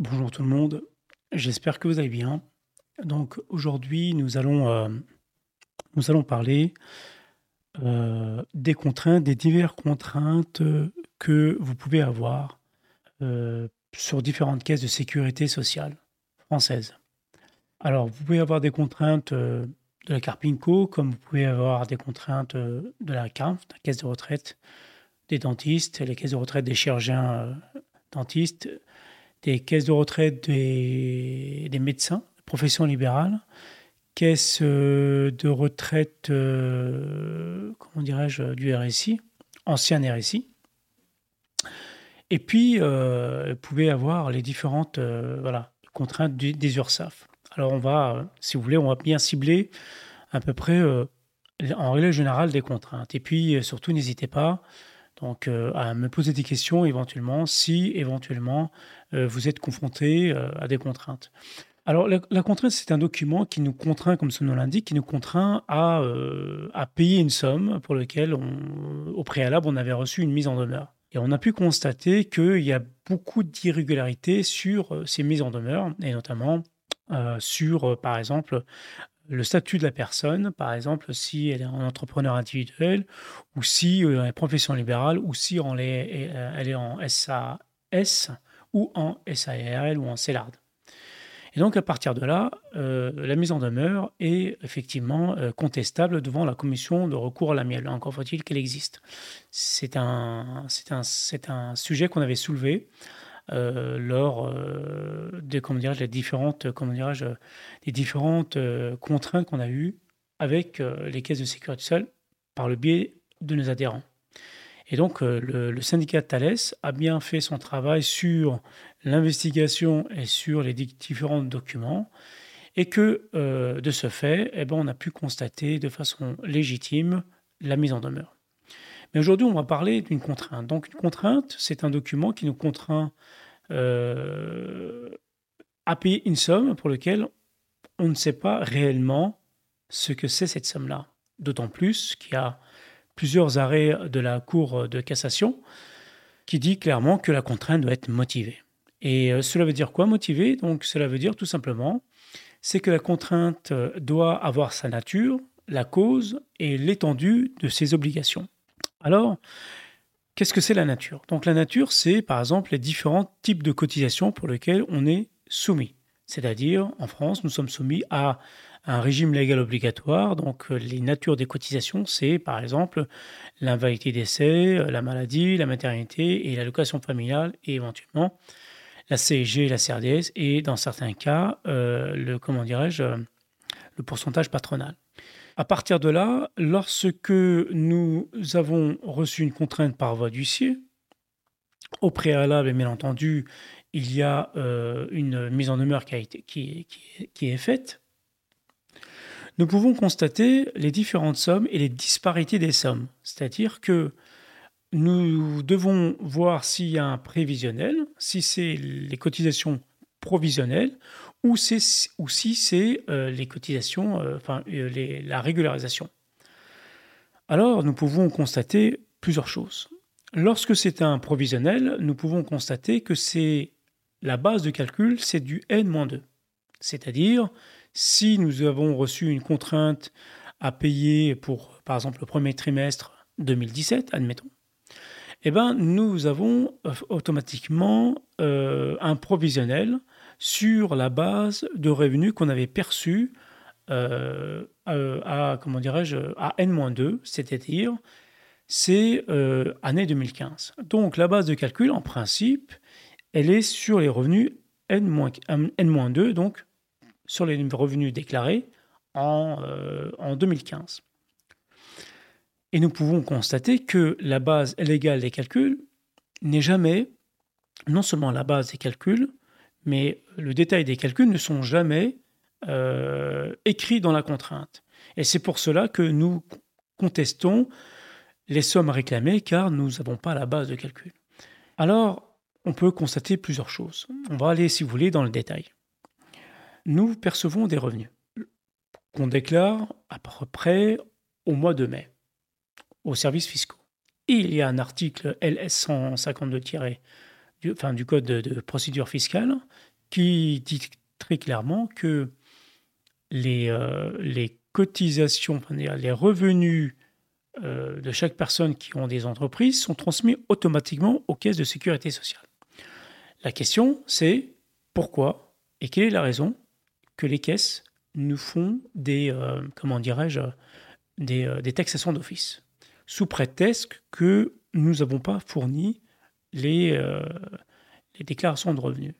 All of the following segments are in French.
Bonjour tout le monde, j'espère que vous allez bien. Donc aujourd'hui, nous allons, euh, parler euh, des contraintes, des diverses contraintes que vous pouvez avoir euh, sur différentes caisses de sécurité sociale françaises. Alors, vous pouvez avoir des contraintes de la Carpinco, comme vous pouvez avoir des contraintes de la CARF, la caisse de retraite des dentistes, les caisses de retraite des chirurgiens dentistes, des caisses de retraite des, des médecins, profession libérale, caisses euh, de retraite, euh, comment dirais-je, du RSI, ancien RSI. Et puis, euh, vous pouvez avoir les différentes voilà, contraintes des URSAF. Alors, on va, si vous voulez, on va bien cibler à peu près, en règle générale, des contraintes. Et puis, surtout, n'hésitez pas donc, à me poser des questions éventuellement, si éventuellement euh, vous êtes confronté euh, à des contraintes. Alors, la, contrainte, c'est un document qui nous contraint, comme son nom l'indique, qui nous contraint à, euh, à payer une somme pour laquelle, au préalable, on avait reçu une mise en demeure. Et on a pu constater qu'il y a beaucoup d'irrégularités sur ces mises en demeure, et notamment sur, par exemple, le statut de la personne, par exemple, si elle est un entrepreneur individuel, ou si elle est profession libérale, ou si est, elle est en SAS, ou en SARL ou en CELARD. Et donc à partir de là, euh, la mise en demeure est effectivement euh, contestable devant la commission de recours à l'amiable. Encore faut-il qu'elle existe. C'est un sujet qu'on avait soulevé euh, lors comment des différentes contraintes qu'on a eues avec les caisses de sécurité sociale par le biais de nos adhérents. Et donc, euh, le, syndicat Thales a bien fait son travail sur l'investigation et sur les différents documents, et que euh, de ce fait, eh ben, on a pu constater de façon légitime la mise en demeure. Mais aujourd'hui, on va parler d'une contrainte. Donc, une contrainte, c'est un document qui nous contraint euh, à payer une somme pour laquelle on ne sait pas réellement ce que c'est cette somme-là. D'autant plus qu'il y a plusieurs arrêts de la Cour de cassation qui dit clairement que la contrainte doit être motivée. Et euh, cela veut dire quoi motiver Donc cela veut dire tout simplement, c'est que la contrainte euh, doit avoir sa nature, la cause et l'étendue de ses obligations. Alors, qu'est-ce que c'est la nature? Donc la nature, c'est par exemple les différents types de cotisations pour lesquels on est soumis. C'est-à-dire, en France, nous sommes soumis à un régime légal obligatoire. Donc, euh, les natures des cotisations, c'est par exemple l'invalidité d'essai, euh, la maladie, la maternité et l'allocation familiale et éventuellement la CSG, la CRDS et dans certains cas, euh, le, comment dirais-je, le pourcentage patronal. À partir de là, lorsque nous avons reçu une contrainte par voie d'huissier, au préalable, et bien entendu, il y a une mise en demeure qui est faite nous pouvons constater les différentes sommes et les disparités des sommes. C'est-à-dire que nous devons voir s'il y a un prévisionnel, si c'est les cotisations provisionnelles ou, ou si c'est euh, les cotisations, euh, enfin euh, la régularisation. Alors nous pouvons constater plusieurs choses. Lorsque c'est un provisionnel, nous pouvons constater que c'est la base de calcul, c'est du n-2. C'est-à-dire, si nous avons reçu une contrainte à payer pour, par exemple, le premier trimestre 2017, admettons, eh ben, nous avons automatiquement un provisionnel sur la base de revenus qu'on avait perçus euh, à, comment dirais-je, à N-2, c'est-à-dire c'est année 2015. Donc la base de calcul, en principe, elle est sur les revenus N-2, donc sur les revenus déclarés en, euh, en 2015. Et nous pouvons constater que la base légale des calculs n'est jamais, non seulement la base des calculs, mais le détail des calculs ne sont jamais euh, écrits dans la contrainte. Et c'est pour cela que nous contestons les sommes réclamées, car nous n'avons pas la base de calcul. Alors, on peut constater plusieurs choses. On va aller, si vous voulez, dans le détail nous percevons des revenus qu'on déclare à peu près au mois de mai aux services fiscaux. il y a un article LS 152 du, enfin, du code de, procédure fiscale qui dit très clairement que les, euh, cotisations, les revenus euh, de chaque personne qui ont des entreprises sont transmis automatiquement aux caisses de sécurité sociale. La question, c'est pourquoi et quelle est la raison que les caisses nous font des, euh, comment dirais-je, des, des taxations d'office, sous prétexte que nous n'avons pas fourni les, euh, les déclarations de revenus.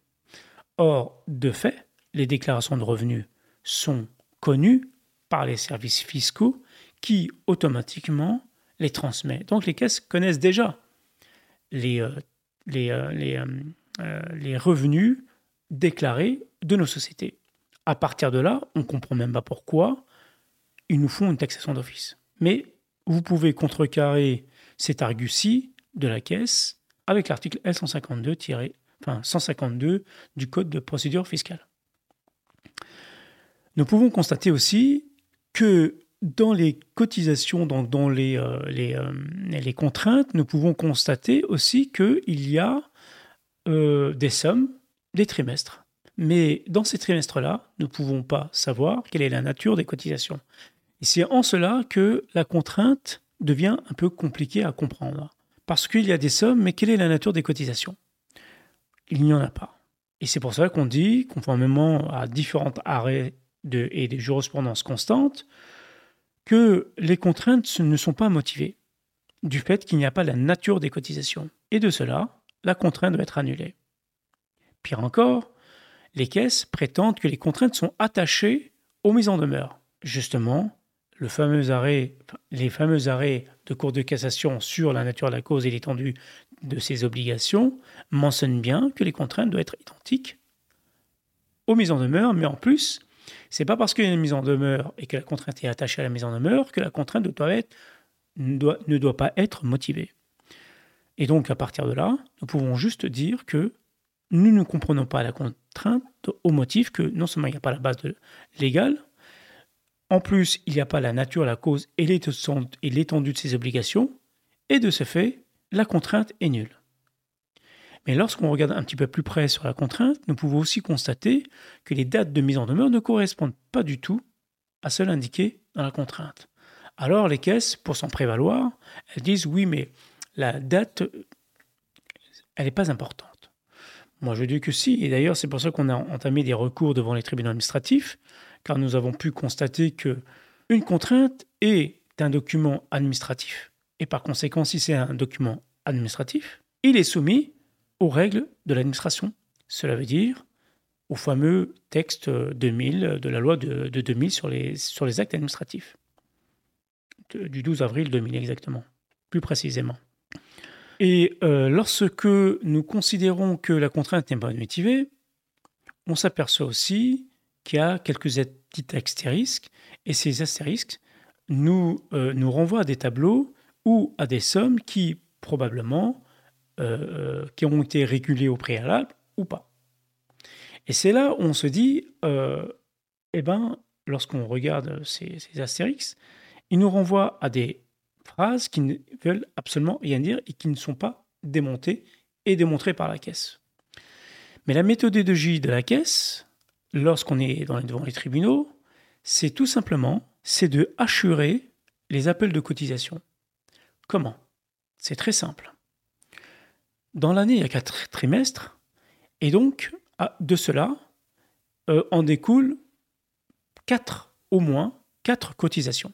Or, de fait, les déclarations de revenus sont connues par les services fiscaux qui automatiquement les transmettent. Donc les caisses connaissent déjà les, euh, euh, les, revenus déclarés de nos sociétés. À partir de là, on comprend même pas pourquoi ils nous font une taxation d'office. Mais vous pouvez contrecarrer cet argument-ci de la caisse avec l'article L152, enfin 152 du Code de procédure fiscale. Nous pouvons constater aussi que dans les cotisations, donc dans les, euh, euh, les, contraintes, nous pouvons constater aussi qu'il y a euh, des sommes, des trimestres. Mais dans ces trimestres-là, nous ne pouvons pas savoir quelle est la nature des cotisations. Et c'est en cela que la contrainte devient un peu compliquée à comprendre parce qu'il y a des sommes, mais quelle est la nature des cotisations? Il n'y en a pas. Et c'est pour ça qu'on dit, conformément à différents arrêts et des jurisprudences constantes, que les contraintes ne sont pas motivées du fait qu'il n'y a pas la nature des cotisations. Et de cela, la contrainte doit être annulée. Pire encore, les caisses prétendent que les contraintes sont attachées aux mises en demeure. Justement, les fameux arrêts de Cour de cassation sur la nature de la cause et l'étendue de ses obligations mentionnent bien que les contraintes doivent être identiques aux mises en demeure, mais en plus, c'est pas parce qu'il y a une mise en demeure et que la contrainte est attachée à la mise en demeure que la contrainte ne doit pas être motivée. Et donc, à partir de là, nous pouvons juste dire que nous ne comprenons pas la contrainte au motif que non seulement il n'y a pas la base légale, en plus, il n'y a pas la nature, la cause et l'étendue de ses obligations, et de ce fait, la contrainte est nulle. Mais lorsqu'on regarde un petit peu plus près sur la contrainte, nous pouvons aussi constater que les dates de mise en demeure ne correspondent pas du tout à celles indiquées dans la contrainte. Alors les caisses, pour s'en prévaloir, elles disent oui, mais la date, elle n'est pas importante. Moi, je dis que si, et d'ailleurs, c'est pour ça qu'on a entamé des recours devant les tribunaux administratifs, car nous avons pu constater que une contrainte est un document administratif. Et par conséquent, si c'est un document administratif, il est soumis aux règles de l'administration. Cela veut dire au fameux texte 2000 de la loi de, 2000 sur les, actes administratifs, du 12 avril 2000 exactement, plus précisément. Et euh, lorsque nous considérons que la contrainte n'est pas motivée, on s'aperçoit aussi qu'il y a quelques petits astérisques, et ces astérisques nous, euh, nous renvoient à des tableaux ou à des sommes qui, probablement, euh, qui ont été régulées au préalable ou pas. Et c'est là où on se dit, euh, eh ben, lorsqu'on regarde ces, ces ils nous renvoient à des phrases qui ne veulent absolument rien dire et qui ne sont pas démontées et démontrées par la caisse. Mais la méthodologie de la caisse, lorsqu'on est devant les tribunaux, c'est tout simplement c'est de assurer les appels de cotisation. Comment? C'est très simple. Dans l'année, il y a quatre trimestres, et donc de cela euh, en découle quatre, au moins quatre cotisations.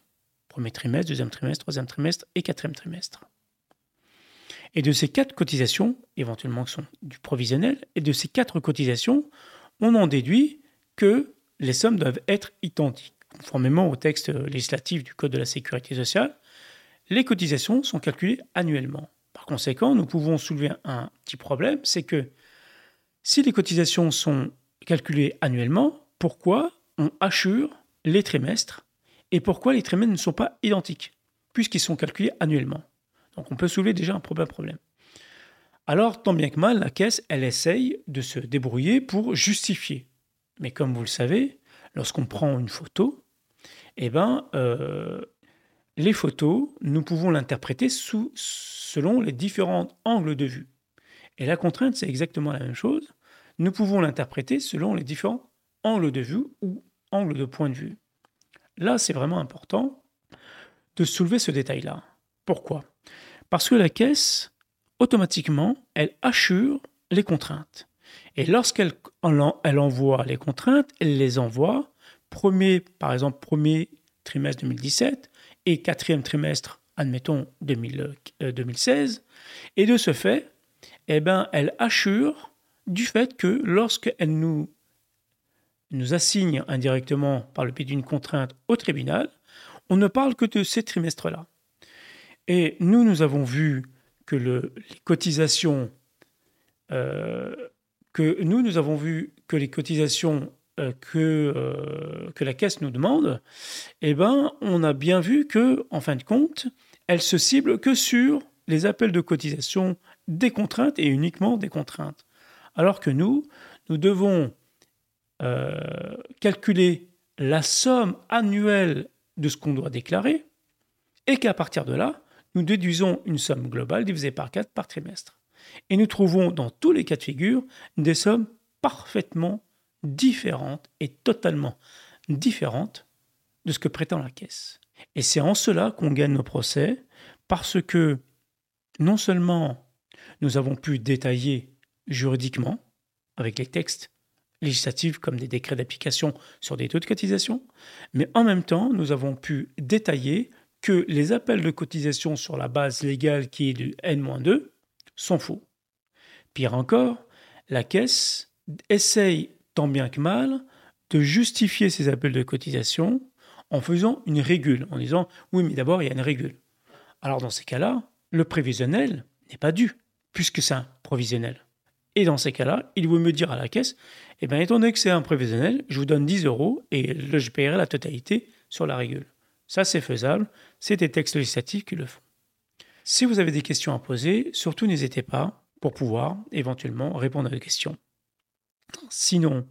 Premier trimestre, deuxième trimestre, troisième trimestre et quatrième trimestre. Et de ces quatre cotisations, éventuellement qui sont du provisionnel, et de ces quatre cotisations, on en déduit que les sommes doivent être identiques. Conformément au texte législatif du Code de la sécurité sociale, les cotisations sont calculées annuellement. Par conséquent, nous pouvons soulever un petit problème, c'est que si les cotisations sont calculées annuellement, pourquoi on assure les trimestres et pourquoi les trimestres ne sont pas identiques, puisqu'ils sont calculés annuellement? Donc on peut soulever déjà un problème. Alors, tant bien que mal, la caisse, elle essaye de se débrouiller pour justifier mais comme vous le savez, lorsqu'on prend une photo, eh ben, euh, les photos, nous pouvons l'interpréter selon les différents angles de vue. Et la contrainte, c'est exactement la même chose. Nous pouvons l'interpréter selon les différents angles de vue ou angles de point de vue. Là, c'est vraiment important de soulever ce détail-là. Pourquoi? Parce que la caisse, automatiquement, elle assure les contraintes. Et lorsqu'elle elle envoie les contraintes, elle les envoie, premier, par exemple, premier trimestre 2017 et quatrième trimestre, admettons, 2016. Euh, et de ce fait, eh ben, elle assure du fait que lorsqu'elle nous, nous assigne indirectement par le biais d'une contrainte au tribunal, on ne parle que de ces trimestres-là. Et nous, nous avons vu que le, les cotisations, euh, que nous, nous avons vu que les cotisations euh, que, euh, que la caisse nous demande, eh ben, on a bien vu que, en fin de compte, elle se cible que sur les appels de cotisation des contraintes et uniquement des contraintes. Alors que nous, nous devons calculer la somme annuelle de ce qu'on doit déclarer, et qu'à partir de là, nous déduisons une somme globale divisée par 4 par trimestre. Et nous trouvons dans tous les cas de figure des sommes parfaitement différentes et totalement différentes de ce que prétend la caisse. Et c'est en cela qu'on gagne nos procès, parce que non seulement nous avons pu détailler juridiquement, avec les textes législatifs comme des décrets d'application sur des taux de cotisation, mais en même temps, nous avons pu détailler que les appels de cotisation sur la base légale qui est du N-2 sont faux. Pire encore, la Caisse essaye tant bien que mal de justifier ces appels de cotisation en faisant une régule, en disant oui, mais d'abord il y a une régule. Alors dans ces cas-là, le prévisionnel n'est pas dû, puisque c'est un provisionnel. Et dans ces cas-là, il vaut me dire à la caisse, eh bien, étant donné que c'est un prévisionnel, je vous donne 10 euros et je paierai la totalité sur la régule. Ça, c'est faisable. C'est des textes législatifs qui le font. Si vous avez des questions à poser, surtout n'hésitez pas pour pouvoir éventuellement répondre à vos questions. Sinon,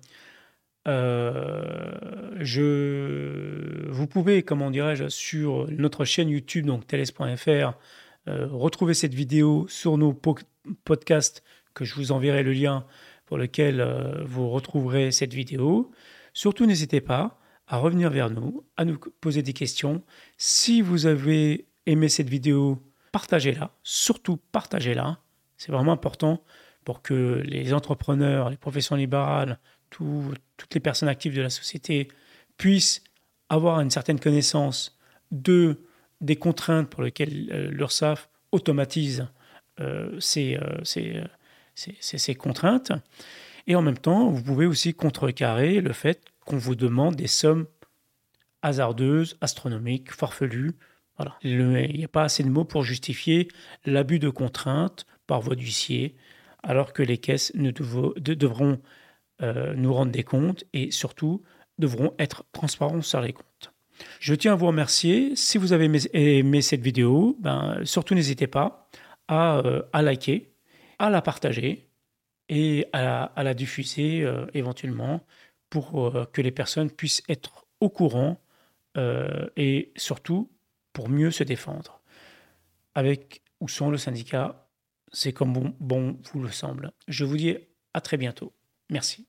euh, je, vous pouvez, comment dirais-je, sur notre chaîne YouTube, donc teles.fr, euh, retrouver cette vidéo sur nos podcasts que je vous enverrai le lien pour lequel euh, vous retrouverez cette vidéo. Surtout, n'hésitez pas à revenir vers nous, à nous poser des questions. Si vous avez aimé cette vidéo, partagez-la, surtout partagez-la. C'est vraiment important pour que les entrepreneurs, les professions libérales, toutes les personnes actives de la société puissent avoir une certaine connaissance de, des contraintes pour lesquelles euh, l'URSSAF automatise euh, ces, ces, contraintes. Et en même temps, vous pouvez aussi contrecarrer le fait qu'on vous demande des sommes hasardeuses, astronomiques, farfelues. Il n'y a pas assez de mots pour justifier l'abus de contraintes par voie d'huissier, alors que les caisses devront euh, nous rendre des comptes et surtout devront être transparents sur les comptes. Je tiens à vous remercier. Si vous avez aimé, cette vidéo, ben, surtout n'hésitez pas à, euh, à liker, à la partager et à, la diffuser euh, éventuellement pour que les personnes puissent être au courant et surtout pour mieux se défendre. Avec ou sans le syndicat, c'est comme bon, vous le semble. Je vous dis à très bientôt. Merci.